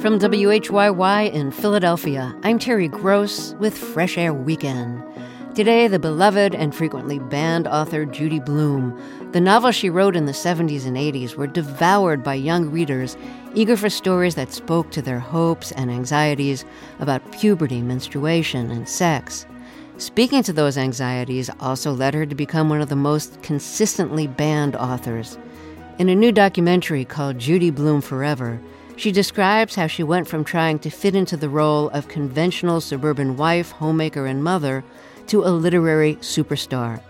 From WHYY in Philadelphia, I'm Terry Gross with Fresh Air Weekend. Today, the beloved and frequently banned author Judy Blume. The novels she wrote in the 70s and 80s were devoured by young readers eager for stories that spoke to their hopes and anxieties about puberty, menstruation, and sex. Speaking to those anxieties also led her to become one of the most consistently banned authors. In a new documentary called Judy Blume Forever, she describes how she went from trying to fit into the role of conventional suburban wife, homemaker, and mother to a literary superstar.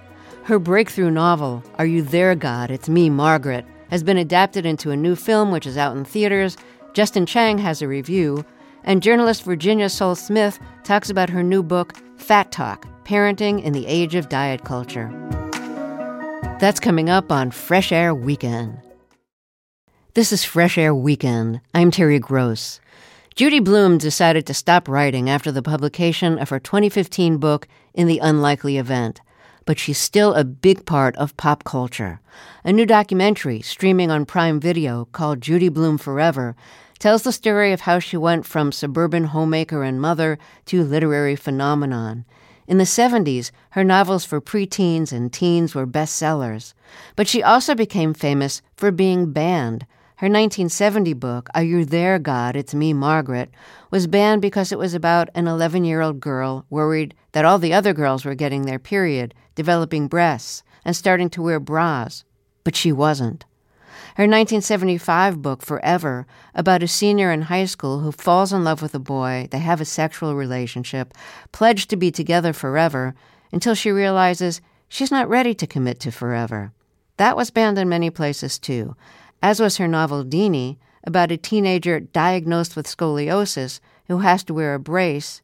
Her breakthrough novel, Are You There, God? It's Me, Margaret, has been adapted into a new film which is out in theaters. Justin Chang has a review, and journalist Virginia Sole Smith talks about her new book, Fat Talk Parenting in the Age of Diet Culture. That's coming up on Fresh Air Weekend. This is Fresh Air Weekend. I'm Terry Gross. Judy Blume decided to stop writing after the publication of her 2015 book, In the Unlikely Event, but she's still a big part of pop culture. A new documentary streaming on Prime Video called Judy Blume Forever tells the story of how she went from suburban homemaker and mother to literary phenomenon. In the 70s, her novels for preteens and teens were bestsellers, but she also became famous for being banned her 1970 book, Are You There, God? It's Me, Margaret, was banned because it was about an 11 year old girl worried that all the other girls were getting their period, developing breasts, and starting to wear bras. But she wasn't. Her 1975 book, Forever, about a senior in high school who falls in love with a boy, they have a sexual relationship, pledged to be together forever, until she realizes she's not ready to commit to forever. That was banned in many places too, as was her novel Deanie, about a teenager diagnosed with scoliosis who has to wear a brace,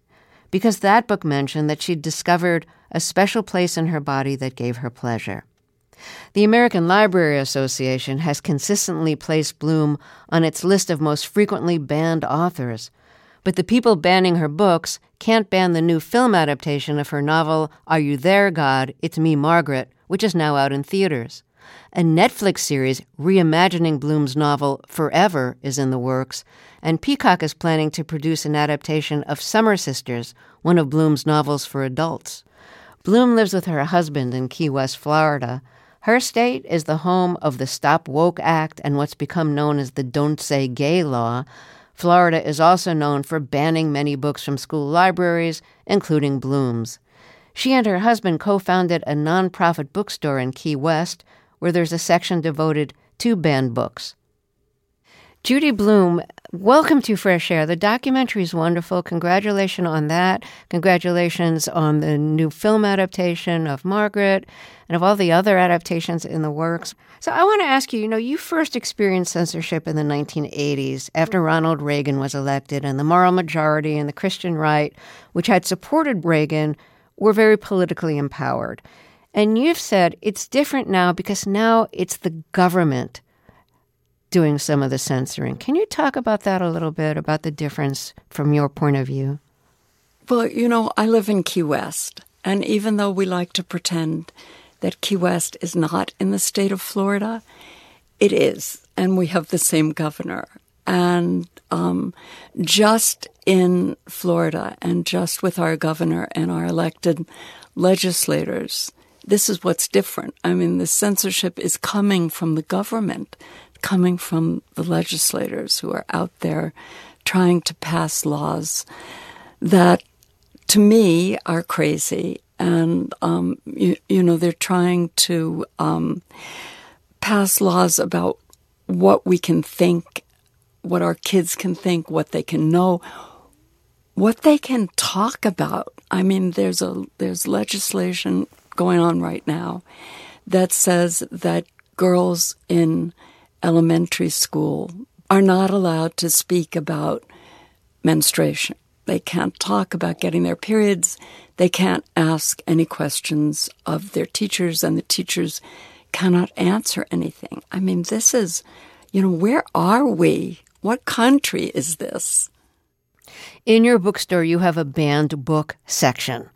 because that book mentioned that she'd discovered a special place in her body that gave her pleasure. The American Library Association has consistently placed Blume on its list of most frequently banned authors, but the people banning her books can't ban the new film adaptation of her novel Are You There, God? It's Me, Margaret, which is now out in theaters. A Netflix series reimagining Blume's novel Forever is in the works, and Peacock is planning to produce an adaptation of Summer Sisters, one of Blume's novels for adults. Blume lives with her husband in Key West, Florida. Her state is the home of the Stop Woke Act and what's become known as the Don't Say Gay law. Florida is also known for banning many books from school libraries, including Blume's. She and her husband co founded a nonprofit bookstore in Key West where there's a section devoted to banned books. Judy Blume, welcome to Fresh Air. The documentary is wonderful. Congratulations on that. Congratulations on the new film adaptation of Margaret and of all the other adaptations in the works. So I want to ask you, you know, you first experienced censorship in the 1980s after Ronald Reagan was elected and the moral majority and the Christian right, which had supported Reagan, were very politically empowered. And you've said it's different now because now it's the government doing some of the censoring. Can you talk about that a little bit, about the difference from your point of view? Well, you know, I live in Key West, and even though we like to pretend that Key West is not in the state of Florida, it is, and we have the same governor. And um, just in Florida, and just with our governor and our elected legislators, this is what's different. I mean, the censorship is coming from the government, coming from the legislators who are out there trying to pass laws that, to me, are crazy. And, um, you, you, know, they're trying to um, pass laws about what we can think, what our kids can think, what they can know, what they can talk about. I mean, there's a there's legislation going on right now that says that girls in elementary school are not allowed to speak about menstruation. They can't talk about getting their periods. They can't ask any questions of their teachers, and the teachers cannot answer anything. I mean, this is, you know, where are we? What country is this? In your bookstore, you have a banned book section.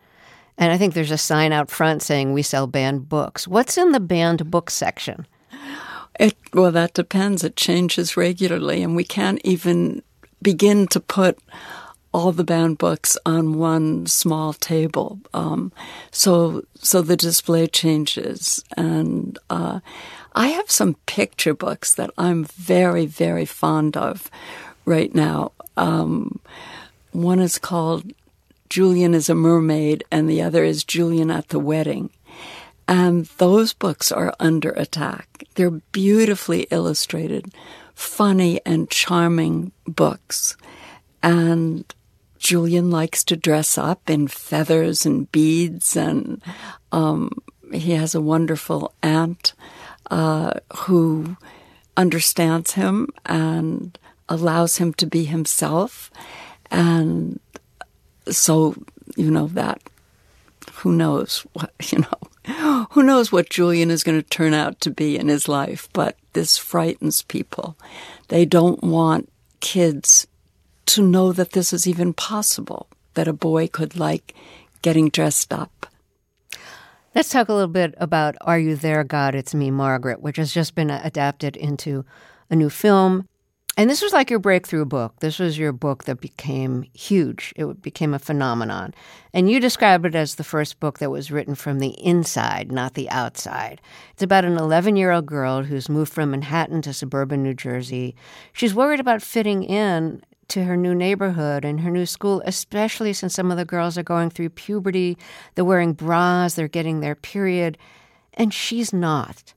And I think there's a sign out front saying we sell banned books. What's in the banned book section? It, well, that depends. It changes regularly, and we can't even begin to put all the banned books on one small table. Um, so so the display changes, and uh, I have some picture books that I'm very very fond of right now. Um, one is called Julian is a Mermaid, and the other is Julian at the Wedding. And those books are under attack. They're beautifully illustrated, funny and charming books. And Julian likes to dress up in feathers and beads, and um, he has a wonderful aunt uh, who understands him and allows him to be himself. And so, you know, that, who knows what, you know, who knows what Julian is going to turn out to be in his life, but this frightens people. They don't want kids to know that this is even possible, that a boy could like getting dressed up. Let's talk a little bit about Are You There, God? It's Me, Margaret, which has just been adapted into a new film. And this was like your breakthrough book. This was your book that became huge. It became a phenomenon. And you describe it as the first book that was written from the inside, not the outside. It's about an 11 year old girl who's moved from Manhattan to suburban New Jersey. She's worried about fitting in to her new neighborhood and her new school, especially since some of the girls are going through puberty. They're wearing bras, they're getting their period, and she's not.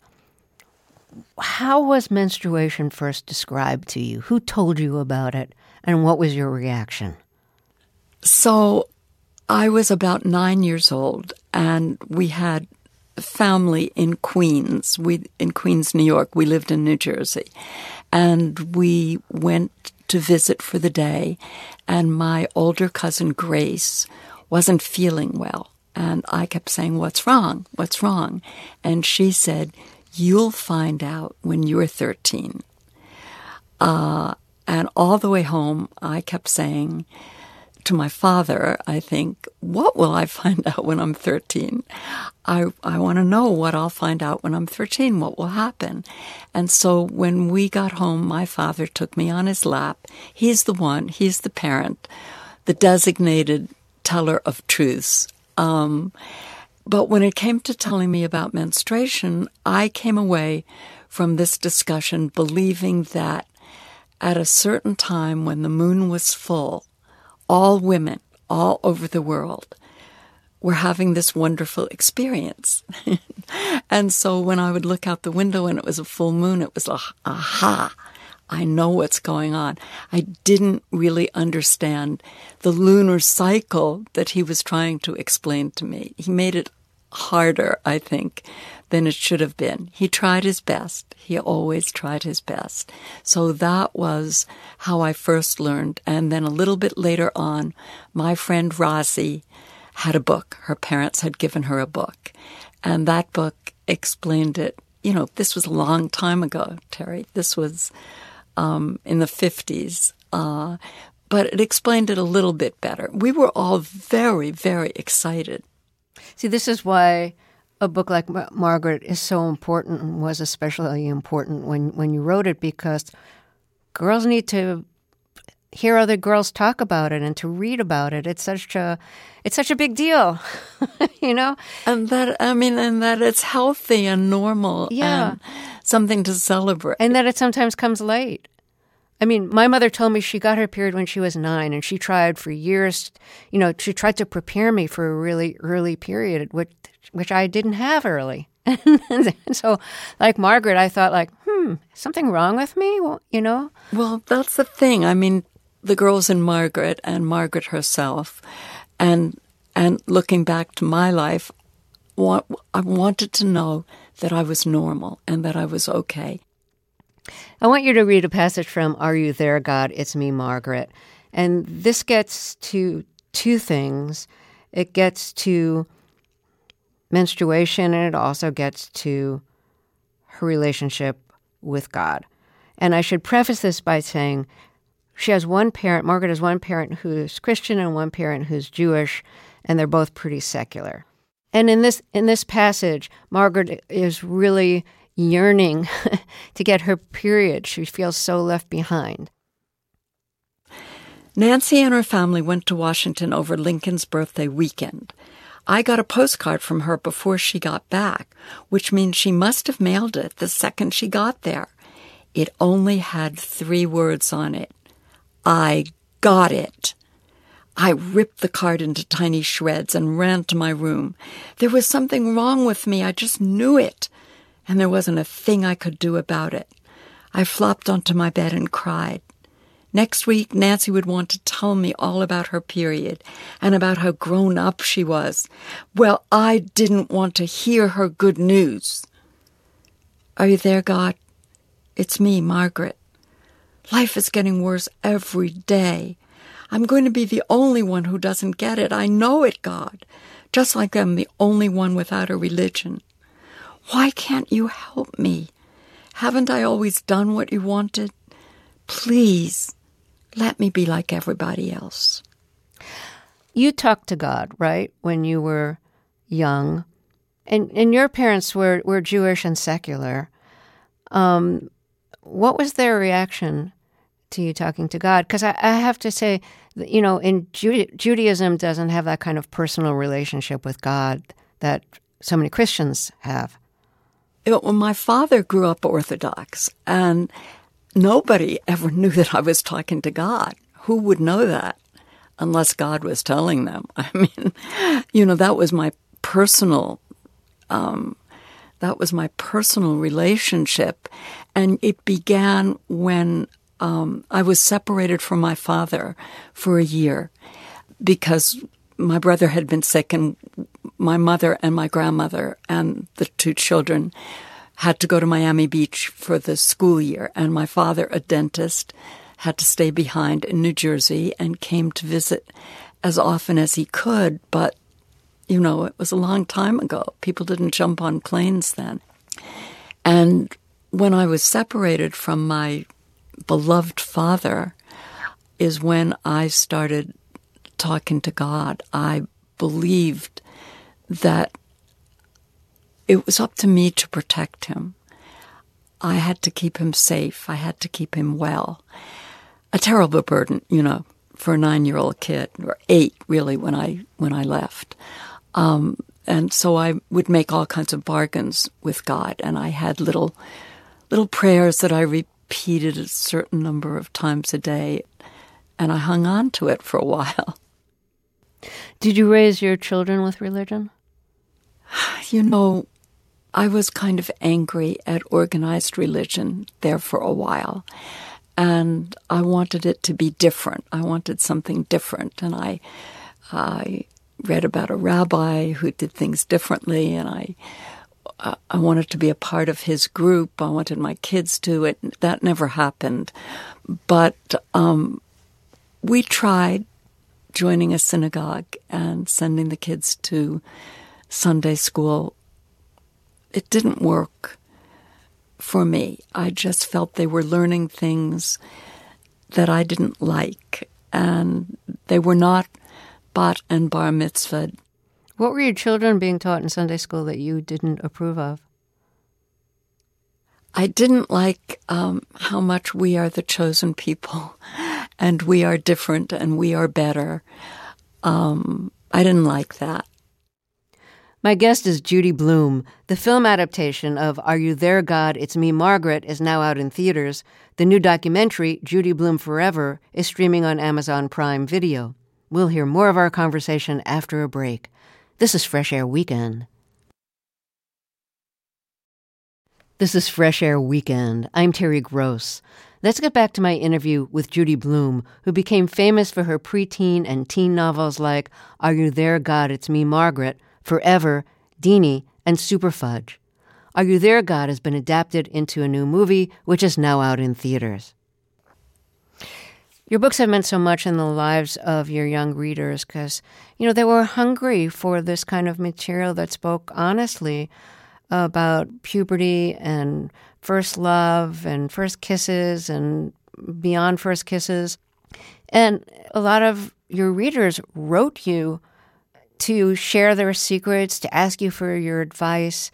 How was menstruation first described to you? Who told you about it? And what was your reaction? So, I was about nine years old, and we had family in Queens. We in Queens, New York. We lived in New Jersey, and we went to visit for the day, and my older cousin Grace wasn't feeling well. And I kept saying, What's wrong? What's wrong? And she said, You'll find out when you're 13. Uh, and all the way home, I kept saying, to my father, I think, what will I find out when I'm 13? I, I want to know what I'll find out when I'm 13, what will happen. And so when we got home, my father took me on his lap. He's the one, he's the parent, the designated teller of truths. Um, but when it came to telling me about menstruation, I came away from this discussion believing that at a certain time when the moon was full, all women all over the world were having this wonderful experience. and so when I would look out the window and it was a full moon, it was like, aha, I know what's going on. I didn't really understand the lunar cycle that he was trying to explain to me. He made it harder, I think, than it should have been. He tried his best. He always tried his best. So that was how I first learned. And then a little bit later on, my friend Rosie had a book. Her parents had given her a book. And that book explained it. You know, this was a long time ago, Terry. This was um, in the 50s. Uh, but it explained it a little bit better. We were all very, very excited See, this is why a book like Margaret is so important and was especially important when, when you wrote it because girls need to hear other girls talk about it and to read about it. It's such a it's such a big deal, you know. And that I mean, and that it's healthy and normal, yeah, and something to celebrate, and that it sometimes comes late. I mean, my mother told me she got her period when she was nine, and she tried for years. You know, she tried to prepare me for a really early period, which which I didn't have early. and so, like Margaret, I thought, like, hmm, something wrong with me? Well, you know. Well, that's the thing. I mean, the girls in Margaret and Margaret herself, and and looking back to my life, I wanted to know that I was normal and that I was okay. I want you to read a passage from Are You There, God? It's Me, Margaret. And this gets to two things it gets to menstruation, and it also gets to her relationship with God. And I should preface this by saying she has one parent, Margaret has one parent who's Christian and one parent who's Jewish, and they're both pretty secular. And in this in this passage, Margaret is really yearning to get her period. She feels so left behind. Nancy and her family went to Washington over Lincoln's birthday weekend. I got a postcard from her before she got back, which means she must have mailed it the second she got there. It only had three words on it I got it. I ripped the card into tiny shreds and ran to my room. There was something wrong with me. I just knew it. And there wasn't a thing I could do about it. I flopped onto my bed and cried. Next week, Nancy would want to tell me all about her period and about how grown up she was. Well, I didn't want to hear her good news. Are you there, God? It's me, Margaret. Life is getting worse every day. I'm going to be the only one who doesn't get it. I know it, God. Just like I'm the only one without a religion. Why can't you help me? Haven't I always done what you wanted? Please, let me be like everybody else. You talked to God, right, when you were young. And, and your parents were, were Jewish and secular. Um, what was their reaction to you talking to God? Because I, I, have to say, you know, in Judaism doesn't have that kind of personal relationship with God that so many Christians have. Well, my father grew up Orthodox, and nobody ever knew that I was talking to God. Who would know that unless God was telling them? I mean, you know, that was my personal, um, that was my personal relationship, and it began when um, I was separated from my father for a year because my brother had been sick, and my mother and my grandmother and the two children had to go to Miami Beach for the school year, and my father, a dentist, had to stay behind in New Jersey and came to visit as often as he could. But, you know, it was a long time ago. People didn't jump on planes then. And when I was separated from my beloved father is when I started talking to God. I believed that it was up to me to protect him. I had to keep him safe. I had to keep him well. A terrible burden, you know, for a nine-year-old kid, or eight really when I when I left. Um, and so I would make all kinds of bargains with God, and I had little little prayers that I repeated a certain number of times a day, and I hung on to it for a while. Did you raise your children with religion? You know, I was kind of angry at organized religion there for a while. And I wanted it to be different. I wanted something different. And I, I read about a rabbi who did things differently, and I I wanted to be a part of his group. I wanted my kids to. It that never happened, but um, we tried joining a synagogue and sending the kids to Sunday school. It didn't work for me. I just felt they were learning things that I didn't like, and they were not bat and bar mitzvah what were your children being taught in Sunday school that you didn't approve of? I didn't like um, how much we are the chosen people and we are different and we are better. Um, I didn't like that. My guest is Judy Blume. The film adaptation of Are You There, God? It's Me, Margaret is now out in theaters. The new documentary, Judy Blume Forever, is streaming on Amazon Prime Video. We'll hear more of our conversation after a break. This is Fresh Air Weekend. This is Fresh Air Weekend. I'm Terry Gross. Let's get back to my interview with Judy Blume, who became famous for her preteen and teen novels like Are You There, God? It's Me, Margaret, Forever, Deanie, and Super Fudge. Are You There, God has been adapted into a new movie, which is now out in theaters. Your books have meant so much in the lives of your young readers because, you know, they were hungry for this kind of material that spoke honestly about puberty and first love and first kisses and beyond first kisses. And a lot of your readers wrote you to share their secrets, to ask you for your advice.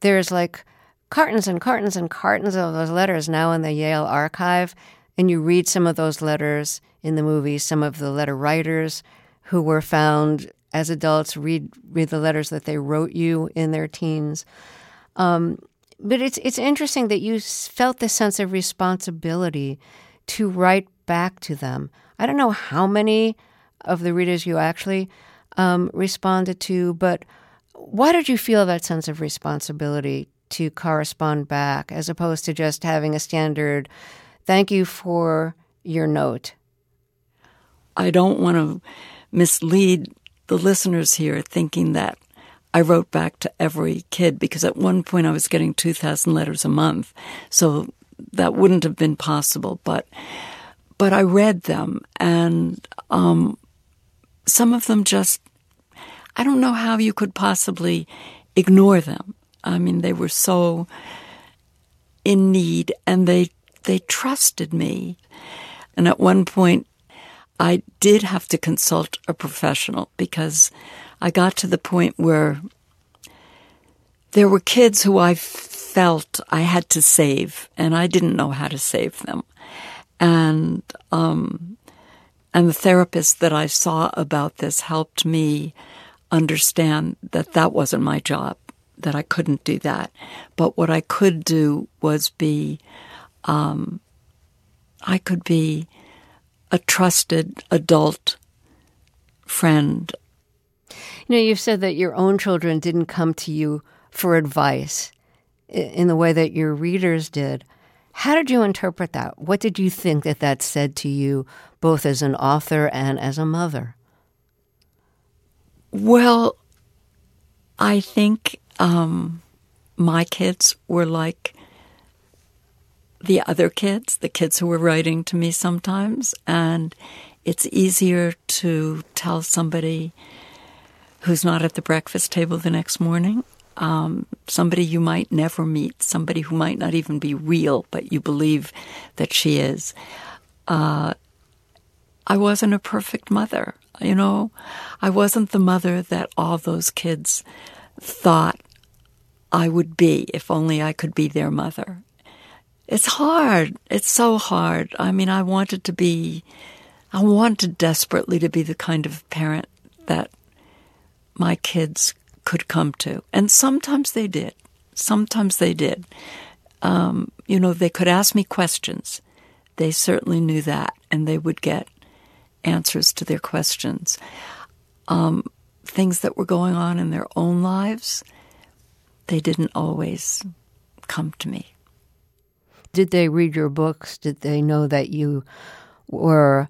There's like cartons and cartons and cartons of those letters now in the Yale archive and you read some of those letters in the movie, some of the letter writers who were found as adults read read the letters that they wrote you in their teens. Um, but it's it's interesting that you felt this sense of responsibility to write back to them. I don't know how many of the readers you actually um, responded to, but why did you feel that sense of responsibility to correspond back as opposed to just having a standard thank you for your note? I don't want to mislead the listeners here thinking that I wrote back to every kid because at one point I was getting 2,000 letters a month. So that wouldn't have been possible. But, but I read them and, um, some of them just, I don't know how you could possibly ignore them. I mean, they were so in need and they, they trusted me. And at one point, I did have to consult a professional because I got to the point where there were kids who I felt I had to save, and I didn't know how to save them. And um, and the therapist that I saw about this helped me understand that that wasn't my job, that I couldn't do that. But what I could do was be, um, I could be a trusted adult friend. You know, you've said that your own children didn't come to you for advice in the way that your readers did. How did you interpret that? What did you think that that said to you, both as an author and as a mother? Well, I think um, my kids were like the other kids, the kids who were writing to me sometimes, and it's easier to tell somebody who's not at the breakfast table the next morning, um, somebody you might never meet, somebody who might not even be real, but you believe that she is. Uh, I wasn't a perfect mother, you know. I wasn't the mother that all those kids thought I would be if only I could be their mother. It's hard. It's so hard. I mean, I wanted to be, I wanted desperately to be the kind of parent that my kids could come to. And sometimes they did. Sometimes they did. Um, you know, they could ask me questions. They certainly knew that, and they would get answers to their questions. Um, things that were going on in their own lives, they didn't always come to me. Did they read your books? Did they know that you were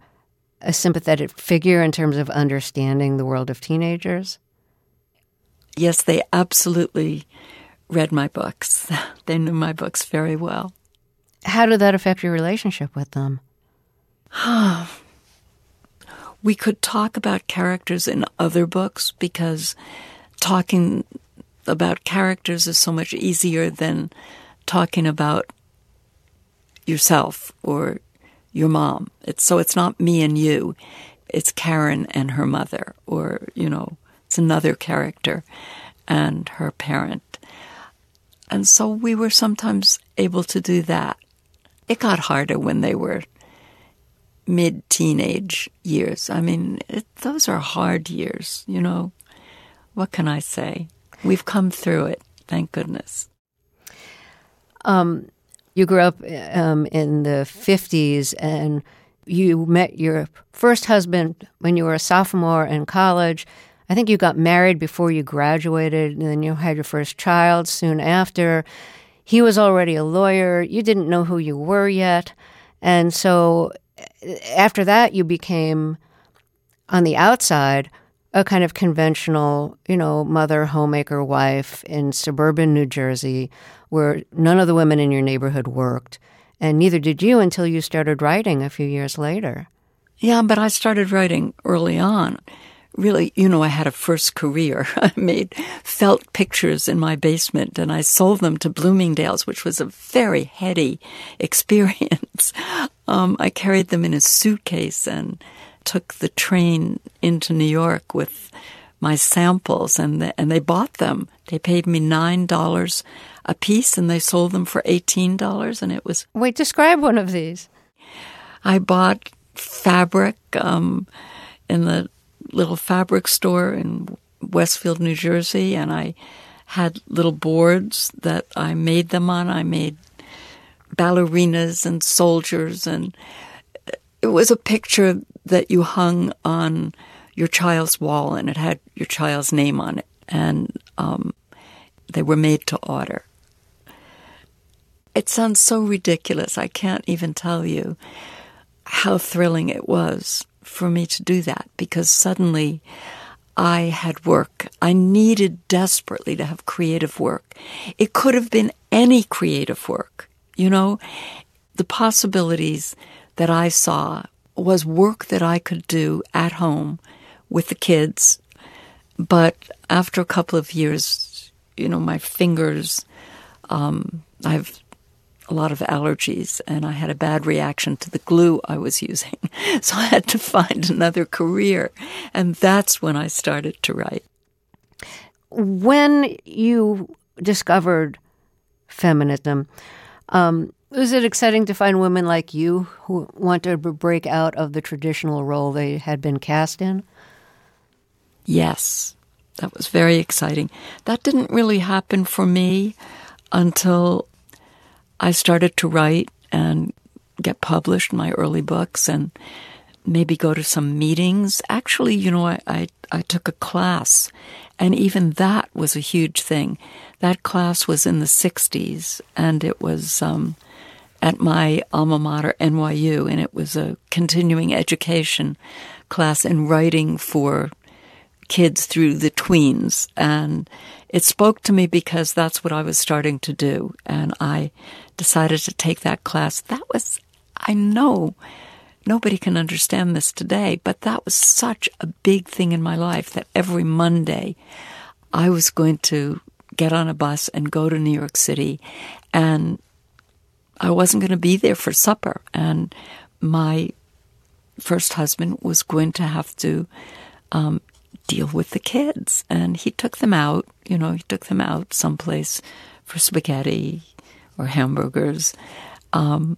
a sympathetic figure in terms of understanding the world of teenagers? Yes, they absolutely read my books. they knew my books very well. How did that affect your relationship with them? we could talk about characters in other books because talking about characters is so much easier than talking about yourself or your mom. It's so it's not me and you. It's Karen and her mother or, you know, it's another character and her parent. And so we were sometimes able to do that. It got harder when they were mid teenage years. I mean, it, those are hard years, you know. What can I say? We've come through it, thank goodness. Um, you grew up um, in the 50s and you met your first husband when you were a sophomore in college. I think you got married before you graduated, and then you had your first child soon after. He was already a lawyer. You didn't know who you were yet. And so after that, you became, on the outside, a kind of conventional, you know, mother, homemaker, wife in suburban New Jersey, where none of the women in your neighborhood worked, and neither did you until you started writing a few years later. Yeah, but I started writing early on. Really, you know, I had a first career. I made felt pictures in my basement and I sold them to Bloomingdale's, which was a very heady experience. Um, I carried them in a suitcase and took the train into New York with my samples, and the, and they bought them. They paid me nine dollars a piece, and they sold them for eighteen dollars, and it was. Wait, describe one of these. I bought fabric um, in the little fabric store in Westfield, New Jersey, and I had little boards that I made them on. I made ballerinas and soldiers, and it was a picture that you hung on your child's wall, and it had your child's name on it, and um, they were made to order. It sounds so ridiculous. I can't even tell you how thrilling it was for me to do that because suddenly I had work. I needed desperately to have creative work. It could have been any creative work, you know? The possibilities that I saw was work that I could do at home with the kids. But after a couple of years, you know, my fingers, um, I've a lot of allergies and I had a bad reaction to the glue I was using. So I had to find another career. And that's when I started to write. When you discovered feminism, um, was it exciting to find women like you who want to break out of the traditional role they had been cast in? Yes, that was very exciting. That didn't really happen for me until I started to write and get published my early books and maybe go to some meetings. Actually, you know, I, I, I, took a class, and even that was a huge thing. That class was in the 60s, and it was um, at my alma mater, NYU, and it was a continuing education class in writing for kids through the tweens. And it spoke to me because that's what I was starting to do. And I decided to take that class. That was, I know nobody can understand this today, but that was such a big thing in my life that every Monday I was going to get on a bus and go to New York City and I wasn't going to be there for supper. And my first husband was going to have to um, deal with the kids. And he took them out, you know, he took them out someplace for spaghetti or hamburgers. Um,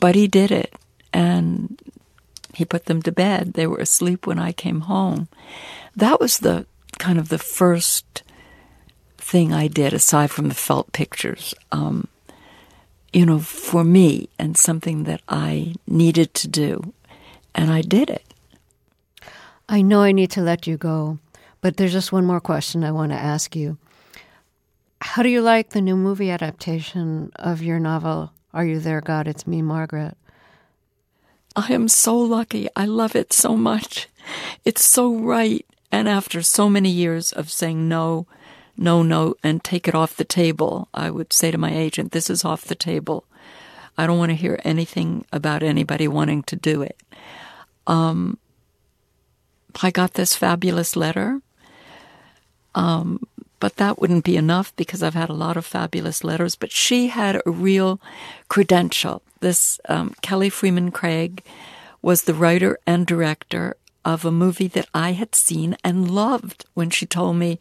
but he did it. And he put them to bed. They were asleep when I came home. That was the kind of the first thing I did, aside from the felt pictures. Um, you know, for me, and something that I needed to do. And I did it. I know I need to let you go, but there's just one more question I want to ask you. How do you like the new movie adaptation of your novel, Are You There, God? It's Me, Margaret? I am so lucky. I love it so much. It's so right. And after so many years of saying no, no, no, and take it off the table, I would say to my agent, This is off the table. I don't want to hear anything about anybody wanting to do it. Um, I got this fabulous letter. Um, but that wouldn't be enough because I've had a lot of fabulous letters. But she had a real credential. This um, Kelly Fremon Craig was the writer and director of a movie that I had seen and loved when she told me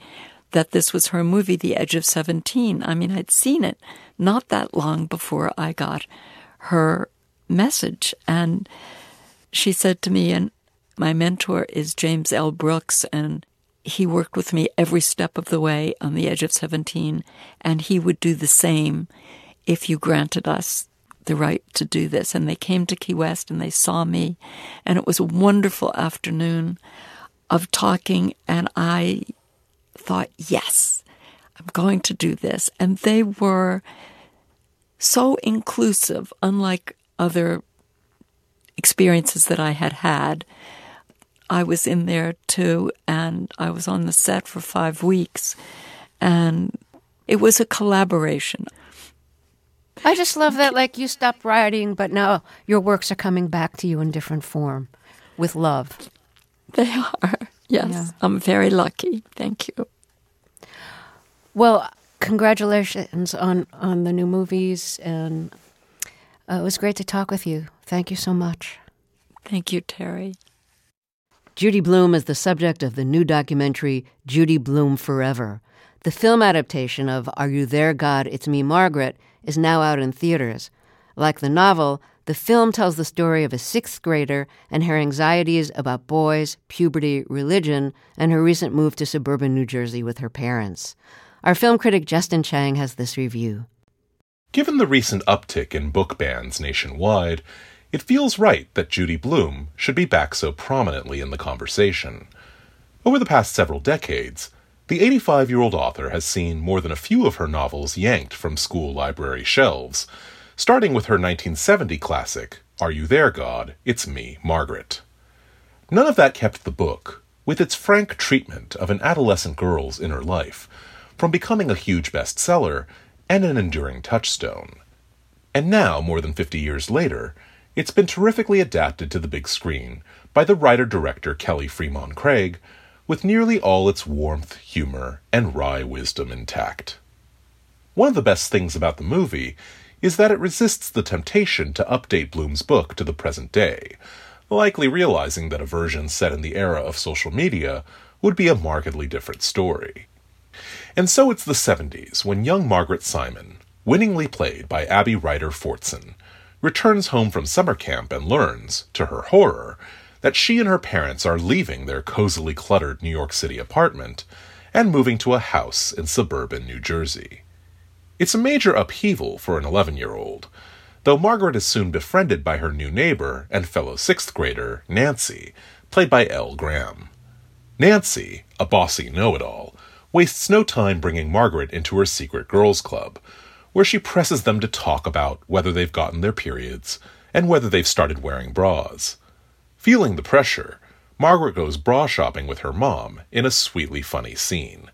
that this was her movie, The Edge of 17. I mean, I'd seen it not that long before I got her message. And she said to me, and my mentor is James L. Brooks, and he worked with me every step of the way on the edge of 17, and he would do the same if you granted us the right to do this. And they came to Key West and they saw me, and it was a wonderful afternoon of talking, and I thought, yes, I'm going to do this. And they were so inclusive, unlike other experiences that I had had I was in there too, and I was on the set for five weeks, and it was a collaboration. I just love that, like, you stopped writing, but now your works are coming back to you in different form with love. They are, yes. Yeah. I'm very lucky. Thank you. Well, congratulations on, on the new movies, and uh, it was great to talk with you. Thank you so much. Thank you, Terry. Judy Blume is the subject of the new documentary Judy Blume Forever. The film adaptation of Are You There, God? It's Me, Margaret is now out in theaters. Like the novel, the film tells the story of a sixth grader and her anxieties about boys, puberty, religion, and her recent move to suburban New Jersey with her parents. Our film critic Justin Chang has this review. Given the recent uptick in book bans nationwide, it feels right that Judy Blume should be back so prominently in the conversation. Over the past several decades, the 85 year old author has seen more than a few of her novels yanked from school library shelves, starting with her 1970 classic, Are You There, God? It's Me, Margaret. None of that kept the book, with its frank treatment of an adolescent girl's inner life, from becoming a huge bestseller and an enduring touchstone. And now, more than 50 years later, it's been terrifically adapted to the big screen by the writer director Kelly Fremon Craig, with nearly all its warmth, humor, and wry wisdom intact. One of the best things about the movie is that it resists the temptation to update Blume's book to the present day, likely realizing that a version set in the era of social media would be a markedly different story. And so it's the 70s when young Margaret Simon, winningly played by Abby Ryder Fortson, returns home from summer camp and learns, to her horror, that she and her parents are leaving their cozily cluttered New York City apartment and moving to a house in suburban New Jersey. It's a major upheaval for an 11 year old, though Margaret is soon befriended by her new neighbor and fellow sixth grader, Nancy, played by Elle Graham. Nancy, a bossy know it all, wastes no time bringing Margaret into her secret girls' club, where she presses them to talk about whether they've gotten their periods and whether they've started wearing bras. Feeling the pressure, Margaret goes bra shopping with her mom in a sweetly funny scene.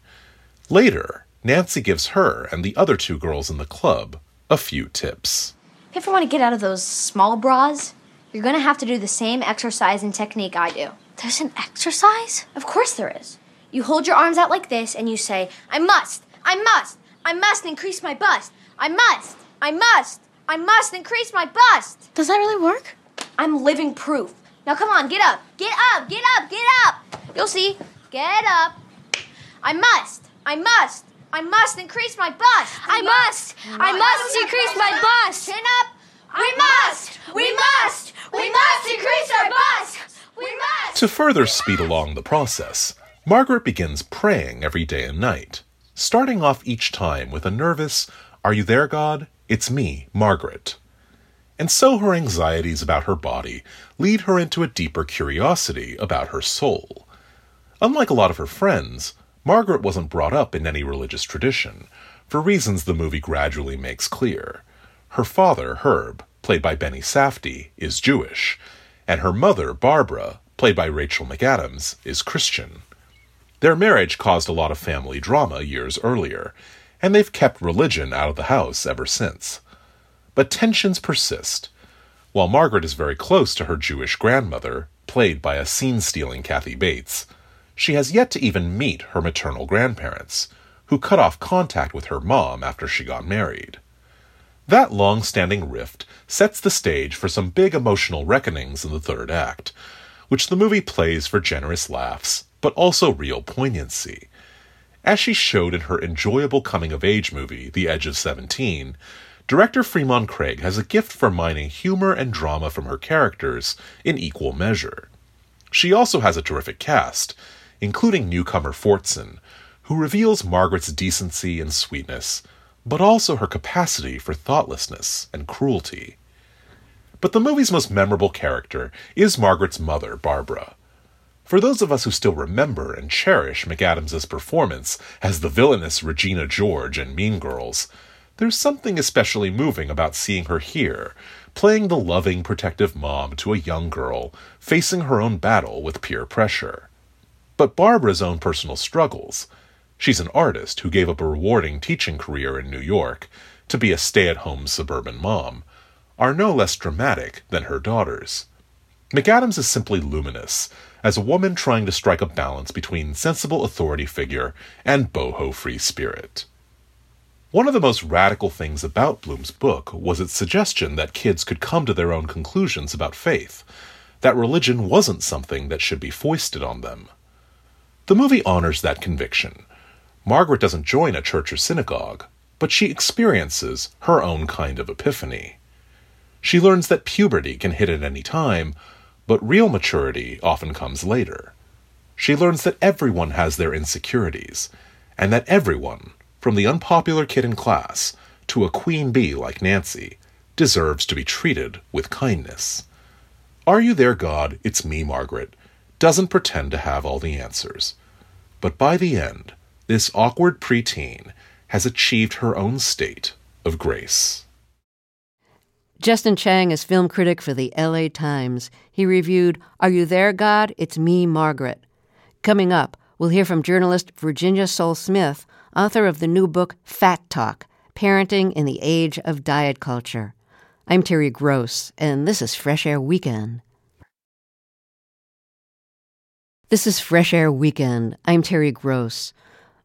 Later, Nancy gives her and the other two girls in the club a few tips. If you ever want to get out of those small bras, you're going to have to do the same exercise and technique I do. There's an exercise? Of course there is. You hold your arms out like this and you say, I must, I must, I must increase my bust. I must, I must, I must increase my bust. Does that really work? I'm living proof. Now come on, get up. Get up, get up, get up. You'll see. Get up. I must. I must. I must increase my bust. I must. I must increase my bust. Chin up. We must. We must. We must increase our bust. We must. To further speed along the process, Margaret begins praying every day and night, starting off each time with a nervous, Are you there, God? It's me, Margaret and so her anxieties about her body lead her into a deeper curiosity about her soul. Unlike a lot of her friends, Margaret wasn't brought up in any religious tradition, for reasons the movie gradually makes clear. Her father, Herb, played by Benny Safdie, is Jewish, and her mother, Barbara, played by Rachel McAdams, is Christian. Their marriage caused a lot of family drama years earlier, and they've kept religion out of the house ever since. But tensions persist. While Margaret is very close to her Jewish grandmother, played by a scene stealing Kathy Bates, she has yet to even meet her maternal grandparents, who cut off contact with her mom after she got married. That long standing rift sets the stage for some big emotional reckonings in the third act, which the movie plays for generous laughs, but also real poignancy. As she showed in her enjoyable coming of age movie, The Edge of Seventeen, Director Fremon Craig has a gift for mining humor and drama from her characters in equal measure. She also has a terrific cast, including newcomer Fortson, who reveals Margaret's decency and sweetness, but also her capacity for thoughtlessness and cruelty. But the movie's most memorable character is Margaret's mother, Barbara. For those of us who still remember and cherish McAdams's performance as the villainous Regina George in Mean Girls, there's something especially moving about seeing her here, playing the loving, protective mom to a young girl facing her own battle with peer pressure. But Barbara's own personal struggles she's an artist who gave up a rewarding teaching career in New York to be a stay at home suburban mom are no less dramatic than her daughter's. McAdams is simply luminous, as a woman trying to strike a balance between sensible authority figure and boho free spirit. One of the most radical things about Blume's book was its suggestion that kids could come to their own conclusions about faith, that religion wasn't something that should be foisted on them. The movie honors that conviction. Margaret doesn't join a church or synagogue, but she experiences her own kind of epiphany. She learns that puberty can hit at any time, but real maturity often comes later. She learns that everyone has their insecurities, and that everyone, from the unpopular kid in class to a queen bee like Nancy, deserves to be treated with kindness. Are You There, God? It's Me, Margaret doesn't pretend to have all the answers. But by the end, this awkward preteen has achieved her own state of grace. Justin Chang is film critic for the LA Times. He reviewed Are You There, God? It's Me, Margaret. Coming up, we'll hear from journalist Virginia Sole Smith, author of the new book Fat Talk Parenting in the Age of Diet Culture. I'm Terry Gross, and this is Fresh Air Weekend. This is Fresh Air Weekend. I'm Terry Gross.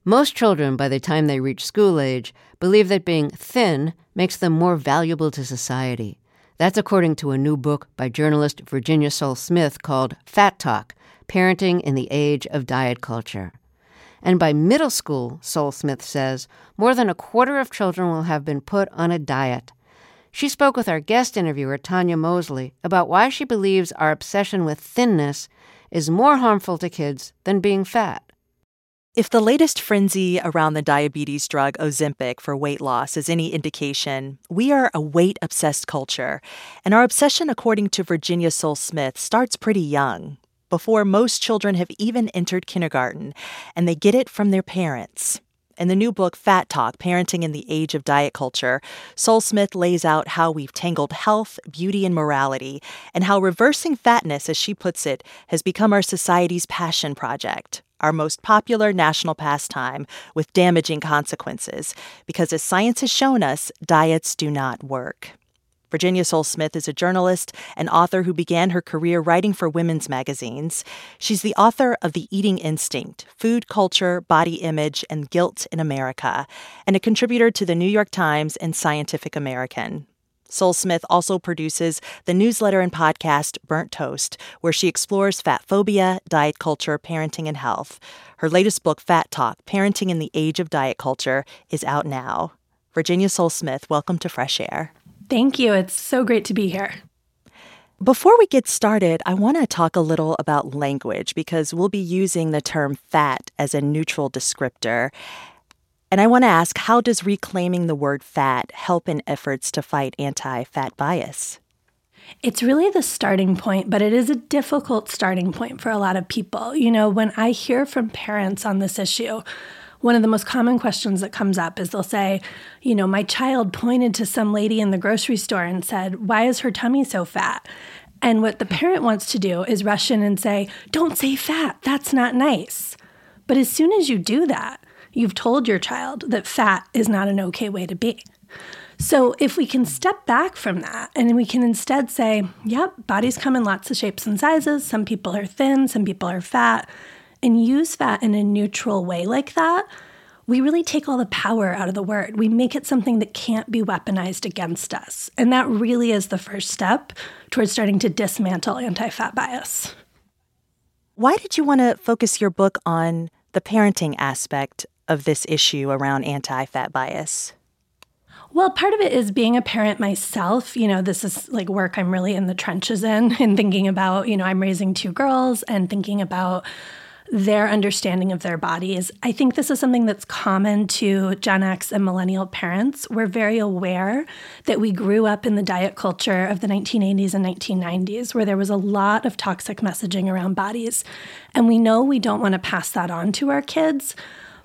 Most children, by the time they reach school age, believe that being thin makes them more valuable to society. That's according to a new book by journalist Virginia Sole Smith called Fat Talk Parenting in the Age of Diet Culture. And by middle school, Sole Smith says, more than a quarter of children will have been put on a diet. She spoke with our guest interviewer, Tanya Mosley, about why she believes our obsession with thinness is more harmful to kids than being fat. If the latest frenzy around the diabetes drug Ozempic for weight loss is any indication, we are a weight obsessed culture, and our obsession, according to Virginia Sole Smith, starts pretty young, before most children have even entered kindergarten, and they get it from their parents. In the new book, Fat Talk Parenting in the Age of Diet Culture, Sole Smith lays out how we've tangled health, beauty, and morality, and how reversing fatness, as she puts it, has become our society's passion project, our most popular national pastime with damaging consequences, because as science has shown us, diets do not work. Virginia Sole Smith is a journalist and author who began her career writing for women's magazines. She's the author of The Eating Instinct Food Culture, Body Image, and Guilt in America, and a contributor to the New York Times and Scientific American. Sole Smith also produces the newsletter and podcast Burnt Toast, where she explores fat phobia, diet culture, parenting, and health. Her latest book, Fat Talk Parenting in the Age of Diet Culture, is out now. Virginia Sole Smith, welcome to Fresh Air. Thank you. It's so great to be here. Before we get started, I want to talk a little about language because we'll be using the term fat as a neutral descriptor. And I want to ask how does reclaiming the word fat help in efforts to fight anti fat bias? It's really the starting point, but it is a difficult starting point for a lot of people. You know, when I hear from parents on this issue, one of the most common questions that comes up is they'll say, you know, my child pointed to some lady in the grocery store and said, why is her tummy so fat? And what the parent wants to do is rush in and say, don't say fat, that's not nice. But as soon as you do that, you've told your child that fat is not an okay way to be. So, if we can step back from that and we can instead say, yep, bodies come in lots of shapes and sizes. Some people are thin, some people are fat and use fat in a neutral way like that, we really take all the power out of the word. We make it something that can't be weaponized against us. And that really is the first step towards starting to dismantle anti fat bias. Why did you want to focus your book on the parenting aspect of this issue around anti fat bias? Well, part of it is being a parent myself. You know, this is like work I'm really in the trenches in and thinking about, you know, I'm raising two girls and thinking about their understanding of their bodies. I think this is something that's common to Gen X and millennial parents. We're very aware that we grew up in the diet culture of the 1980s and 1990s, where there was a lot of toxic messaging around bodies. And we know we don't want to pass that on to our kids.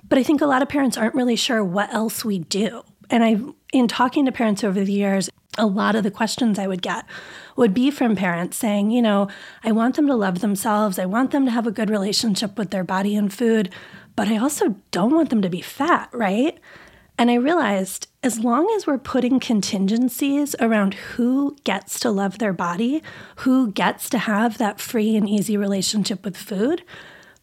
But I think a lot of parents aren't really sure what else we do. And I, in talking to parents over the years, a lot of the questions I would get would be from parents saying, you know, I want them to love themselves. I want them to have a good relationship with their body and food, but I also don't want them to be fat, right? And I realized as long as we're putting contingencies around who gets to love their body, who gets to have that free and easy relationship with food,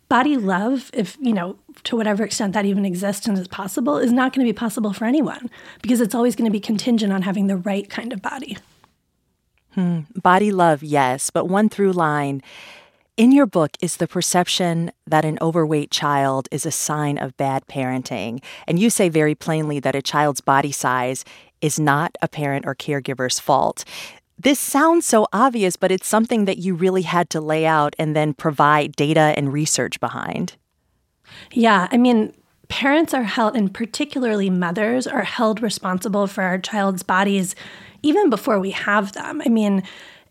body love, if, you know, to whatever extent that even exists and is possible, is not going to be possible for anyone because it's always going to be contingent on having the right kind of body. Hmm. Body love, yes, but one through line in your book is the perception that an overweight child is a sign of bad parenting. And you say very plainly that a child's body size is not a parent or caregiver's fault. This sounds so obvious, but it's something that you really had to lay out and then provide data and research behind. Yeah, I mean, parents are held, and particularly mothers, are held responsible for our child's bodies even before we have them. I mean,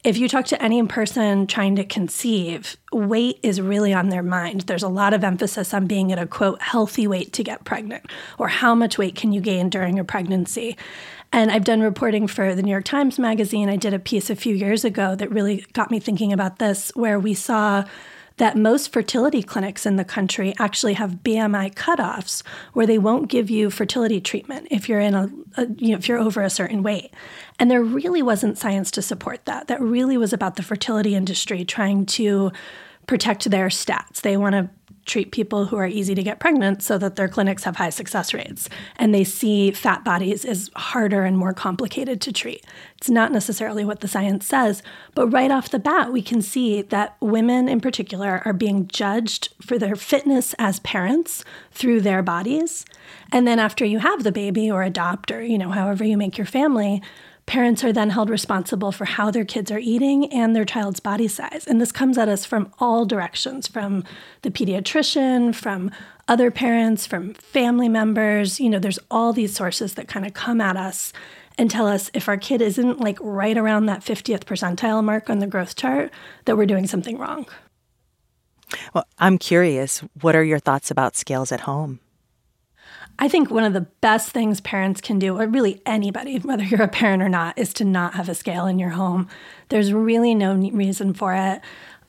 if you talk to any person trying to conceive, weight is really on their mind. There's a lot of emphasis on being at a quote healthy weight to get pregnant, or how much weight can you gain during a pregnancy. And I've done reporting for the New York Times Magazine. I did a piece a few years ago that really got me thinking about this, where we saw that most fertility clinics in the country actually have BMI cutoffs where they won't give you fertility treatment if you're in a, a, you know if you're over a certain weight. And there really wasn't science to support that. That really was about the fertility industry trying to protect their stats. They want to treat people who are easy to get pregnant so that their clinics have high success rates. And they see fat bodies as harder and more complicated to treat. It's not necessarily what the science says, but right off the bat, we can see that women in particular are being judged for their fitness as parents through their bodies. And then after you have the baby or adopt or, you know, however you make your family, Parents are then held responsible for how their kids are eating and their child's body size. And this comes at us from all directions from the pediatrician, from other parents, from family members. You know, there's all these sources that kind of come at us and tell us if our kid isn't like right around that 50th percentile mark on the growth chart, that we're doing something wrong. Well, I'm curious, what are your thoughts about scales at home? I think one of the best things parents can do, or really anybody, whether you're a parent or not, is to not have a scale in your home. There's really no reason for it.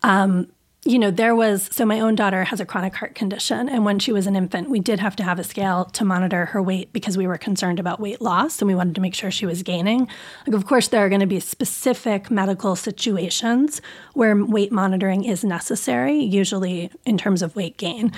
Um, you know, there was so my own daughter has a chronic heart condition, and when she was an infant, we did have to have a scale to monitor her weight because we were concerned about weight loss and we wanted to make sure she was gaining. Like, of course, there are going to be specific medical situations where weight monitoring is necessary, usually in terms of weight gain.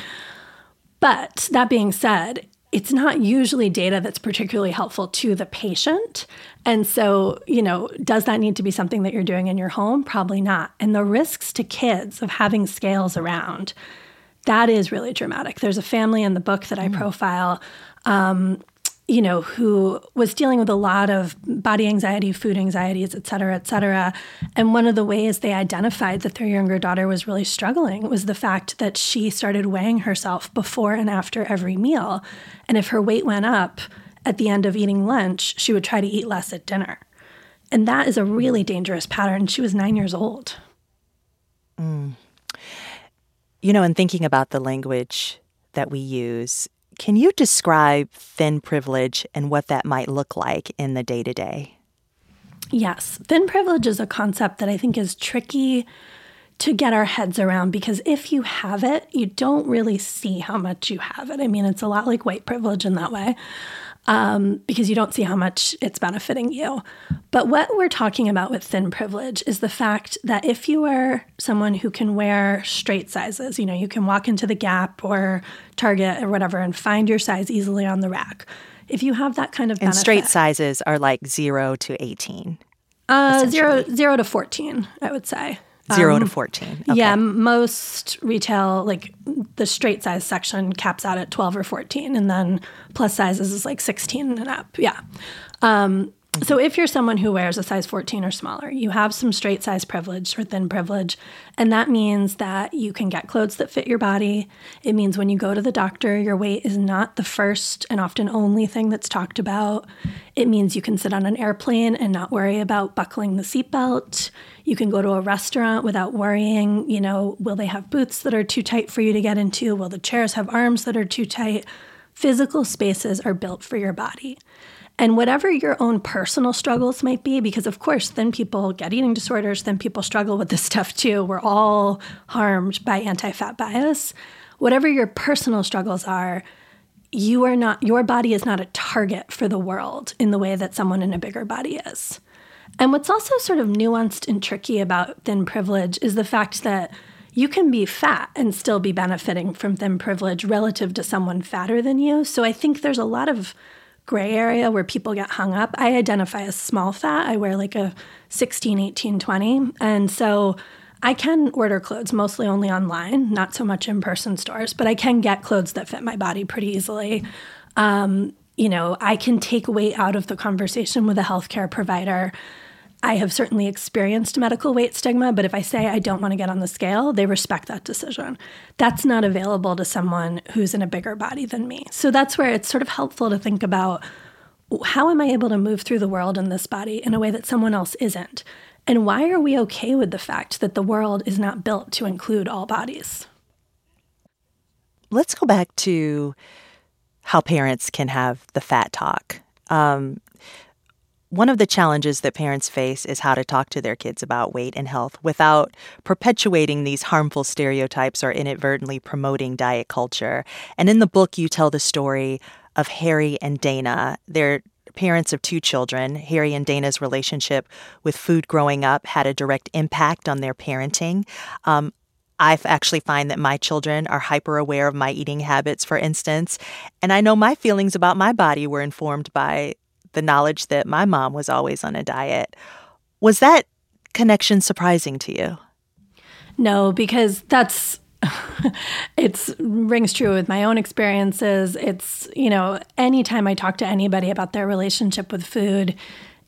But that being said, it's not usually data that's particularly helpful to the patient. And so, you know, does that need to be something that you're doing in your home? Probably not. And the risks to kids of having scales around, that is really dramatic. There's a family in the book that I mm. profile um, you know, who was dealing with a lot of body anxiety, food anxieties, et cetera, et cetera. And one of the ways they identified that their younger daughter was really struggling was the fact that she started weighing herself before and after every meal. And if her weight went up at the end of eating lunch, she would try to eat less at dinner. And that is a really dangerous pattern. She was nine years old. Mm. You know, in thinking about the language that we use, can you describe thin privilege and what that might look like in the day to day? Yes. Thin privilege is a concept that I think is tricky to get our heads around because if you have it, you don't really see how much you have it. I mean, it's a lot like white privilege in that way um, because you don't see how much it's benefiting you. But what we're talking about with thin privilege is the fact that if you are someone who can wear straight sizes, you know, you can walk into the Gap or Target or whatever and find your size easily on the rack. If you have that kind of and straight sizes are like zero to eighteen. Uh, zero zero to fourteen, I would say. Zero um, to 14. Okay. Yeah, most retail, like the straight size section caps out at 12 or 14, and then plus sizes is like 16 and up. Yeah. Um, Mm-hmm. so, if you're someone who wears a size 14 or smaller, you have some straight size privilege or thin privilege. And that means that you can get clothes that fit your body. It means when you go to the doctor, your weight is not the first and often only thing that's talked about. It means you can sit on an airplane and not worry about buckling the seatbelt. You can go to a restaurant without worrying, you know, will they have boots that are too tight for you to get into? Will the chairs have arms that are too tight? Physical spaces are built for your body. And whatever your own personal struggles might be, because of course, then people get eating disorders, then people struggle with this stuff too. We're all harmed by anti fat bias. Whatever your personal struggles are, you are not, your body is not a target for the world in the way that someone in a bigger body is. And what's also sort of nuanced and tricky about thin privilege is the fact that you can be fat and still be benefiting from thin privilege relative to someone fatter than you. So I think there's a lot of gray area where people get hung up. I identify as small fat. I wear like a 16, 18, 20. And so I can order clothes mostly only online, not so much in person stores, but I can get clothes that fit my body pretty easily. Um, you know, I can take weight out of the conversation with a healthcare provider. I have certainly experienced medical weight stigma, but if I say I don't want to get on the scale, they respect that decision. That's not available to someone who's in a bigger body than me. So that's where it's sort of helpful to think about how am I able to move through the world in this body in a way that someone else isn't? And why are we okay with the fact that the world is not built to include all bodies? Let's go back to how parents can have the fat talk. Um, one of the challenges that parents face is how to talk to their kids about weight and health without perpetuating these harmful stereotypes or inadvertently promoting diet culture. And in the book, you tell the story of Harry and Dana. They're parents of two children. Harry and Dana's relationship with food growing up had a direct impact on their parenting. Um, I actually find that my children are hyper aware of my eating habits, for instance. And I know my feelings about my body were informed by the knowledge that my mom was always on a diet. Was that connection surprising to you? No, because that's it's rings true with my own experiences. It's, you know, anytime I talk to anybody about their relationship with food,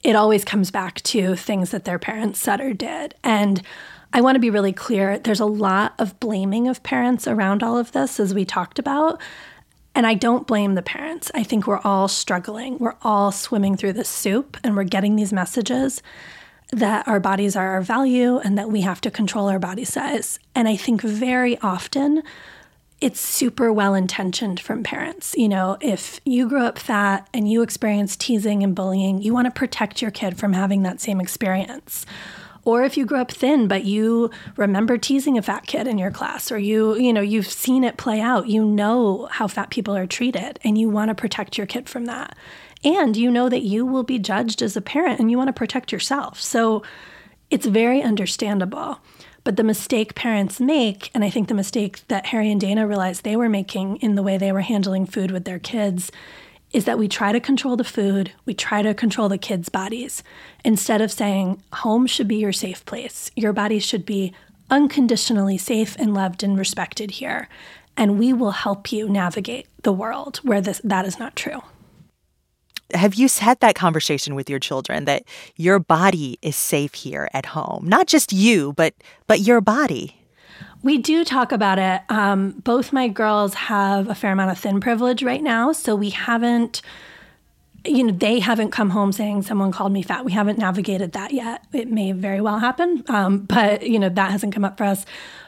it always comes back to things that their parents said or did. And I want to be really clear there's a lot of blaming of parents around all of this, as we talked about. And I don't blame the parents. I think we're all struggling. We're all swimming through this soup and we're getting these messages that our bodies are our value and that we have to control our body size. And I think very often it's super well intentioned from parents. You know, if you grew up fat and you experience teasing and bullying, you want to protect your kid from having that same experience. Or if you grew up thin but you remember teasing a fat kid in your class or you, you know, you've seen it play out, you know how fat people are treated and you want to protect your kid from that. And you know that you will be judged as a parent and you want to protect yourself. So it's very understandable. But the mistake parents make, and I think the mistake that Harry and Dana realized they were making in the way they were handling food with their kids, is that we try to control the food, we try to control the kids' bodies, instead of saying, home should be your safe place. Your body should be unconditionally safe and loved and respected here. And we will help you navigate the world where this, that is not true have you had that conversation with your children that your body is safe here at home not just you but but your body we do talk about it. Um, both my girls have a fair amount of thin privilege right now so we haven't you know they haven't come home saying someone called me fat. We haven't navigated that yet. It may very well happen um, but you know that hasn't come up for us.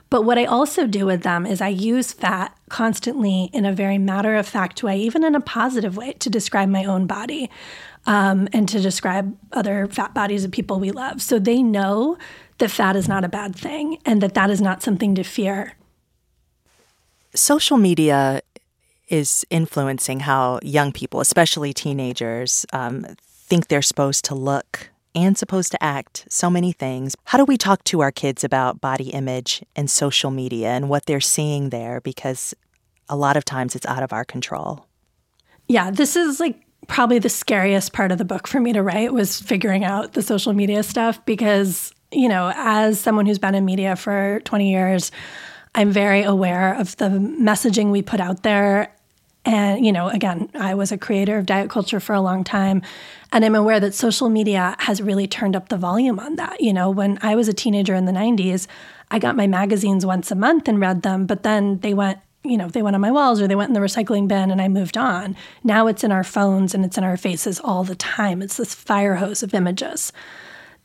But what I also do with them is I use fat constantly in a very matter of fact way, even in a positive way, to describe my own body um, and to describe other fat bodies of people we love. So they know that fat is not a bad thing and that that is not something to fear. Social media is influencing how young people, especially teenagers, um, think they're supposed to look and supposed to act so many things. How do we talk to our kids about body image and social media and what they're seeing there? Because a lot of times it's out of our control. Yeah, this is like probably the scariest part of the book for me to write was figuring out the social media stuff because, you know, as someone who's been in media for 20 years, I'm very aware of the messaging we put out there and, you know, again, I was a creator of diet culture for a long time. And I'm aware that social media has really turned up the volume on that. You know, when I was a teenager in the 90s, I got my magazines once a month and read them, but then they went, you know, they went on my walls or they went in the recycling bin and I moved on. Now it's in our phones and it's in our faces all the time. It's this fire hose of images.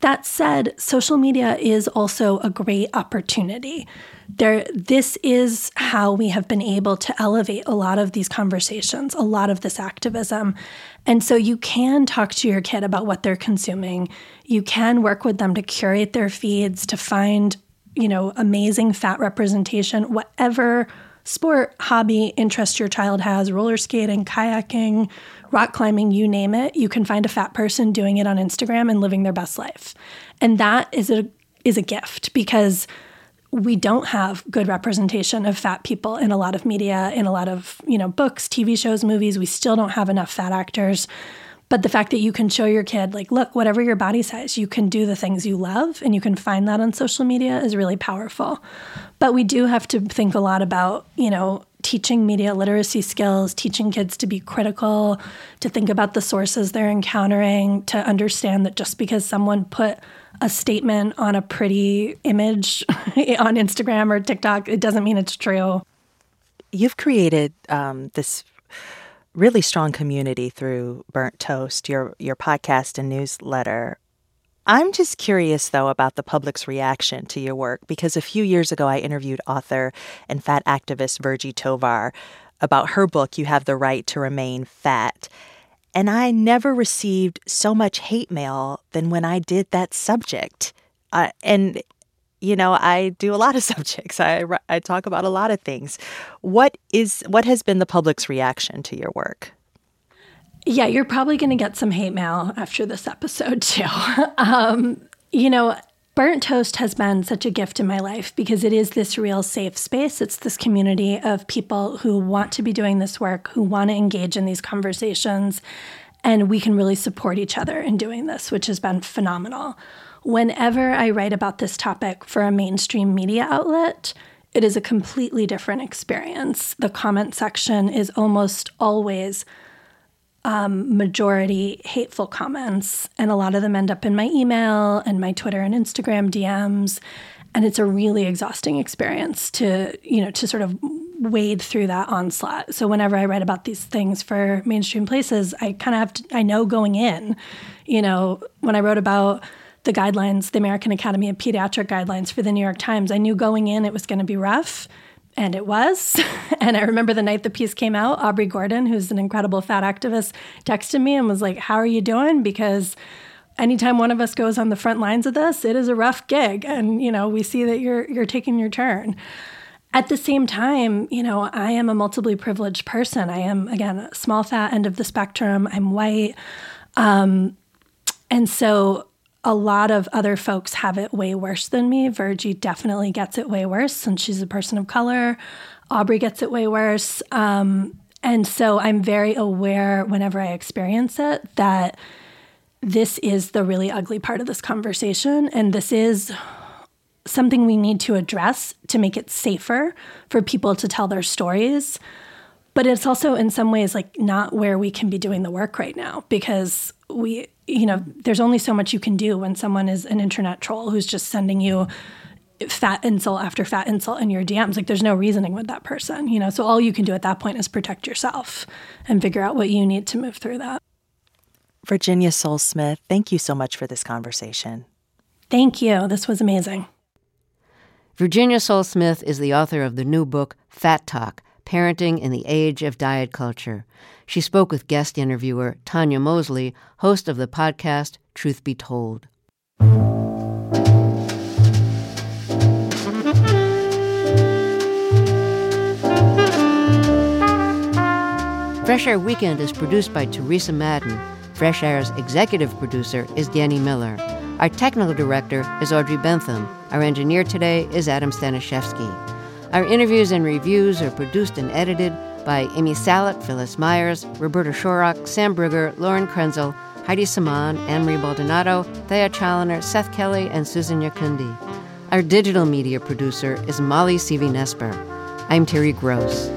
That said, social media is also a great opportunity. There, this is how we have been able to elevate a lot of these conversations, a lot of this activism. And so you can talk to your kid about what they're consuming. You can work with them to curate their feeds, to find, you know, amazing fat representation, whatever sport, hobby, interest your child has, roller skating, kayaking, rock climbing, you name it, you can find a fat person doing it on Instagram and living their best life. And that is a is a gift because we don't have good representation of fat people in a lot of media, in a lot of, you know, books, TV shows, movies. We still don't have enough fat actors. But the fact that you can show your kid, like, look, whatever your body size, you can do the things you love and you can find that on social media is really powerful. But we do have to think a lot about, you know, teaching media literacy skills, teaching kids to be critical, to think about the sources they're encountering, to understand that just because someone put a statement on a pretty image on Instagram or TikTok, it doesn't mean it's true. You've created um, this really strong community through Burnt Toast, your your podcast and newsletter. I'm just curious though about the public's reaction to your work because a few years ago I interviewed author and fat activist Virgie Tovar about her book You Have the Right to Remain Fat. And I never received so much hate mail than when I did that subject. Uh, and you know, I do a lot of subjects. I I talk about a lot of things. What is what has been the public's reaction to your work? Yeah, you're probably going to get some hate mail after this episode too. um, you know, Burnt Toast has been such a gift in my life because it is this real safe space. It's this community of people who want to be doing this work, who want to engage in these conversations, and we can really support each other in doing this, which has been phenomenal. Whenever I write about this topic for a mainstream media outlet, it is a completely different experience. The comment section is almost always um, majority hateful comments, and a lot of them end up in my email and my Twitter and Instagram DMs. And it's a really exhausting experience to, you know, to sort of wade through that onslaught. So whenever I write about these things for mainstream places, I kind of have to, I know going in, you know, when I wrote about the guidelines, the American Academy of Pediatric guidelines for the New York Times, I knew going in it was going to be rough. And it was. and I remember the night the piece came out, Aubrey Gordon, who's an incredible fat activist, texted me and was like, How are you doing? Because anytime one of us goes on the front lines of this, it is a rough gig. And, you know, we see that you're you're taking your turn. At the same time, you know, I am a multiply privileged person. I am, again, a small fat end of the spectrum. I'm white. Um, and so a lot of other folks have it way worse than me. Virgie definitely gets it way worse since she's a person of color. Aubrey gets it way worse. Um, and so I'm very aware whenever I experience it that this is the really ugly part of this conversation. And this is something we need to address to make it safer for people to tell their stories. But it's also, in some ways, like not where we can be doing the work right now because we you know, there's only so much you can do when someone is an internet troll who's just sending you fat insult after fat insult in your DMs. Like there's no reasoning with that person, you know. So all you can do at that point is protect yourself and figure out what you need to move through that. Virginia Sole Smith, thank you so much for this conversation. Thank you. This was amazing. Virginia Sole Smith is the author of the new book, Fat Talk Parenting in the Age of Diet Culture. She spoke with guest interviewer Tanya Mosley, host of the podcast Truth Be Told. Fresh Air Weekend is produced by Teresa Madden. Fresh Air's executive producer is Danny Miller. Our technical director is Audrey Bentham. Our engineer today is Adam Staniszewski. Our interviews and reviews are produced and edited by Amy Salit, Phyllis Myers, Roberta Shorrock, Sam Briger, Lauren Krenzel, Heidi Saman, Anne-Marie Baldonado, Thea Challoner, Seth Kelley, and Susan Nyakundi. Our digital media producer is Molly Seavy Nesper. I'm Terry Gross.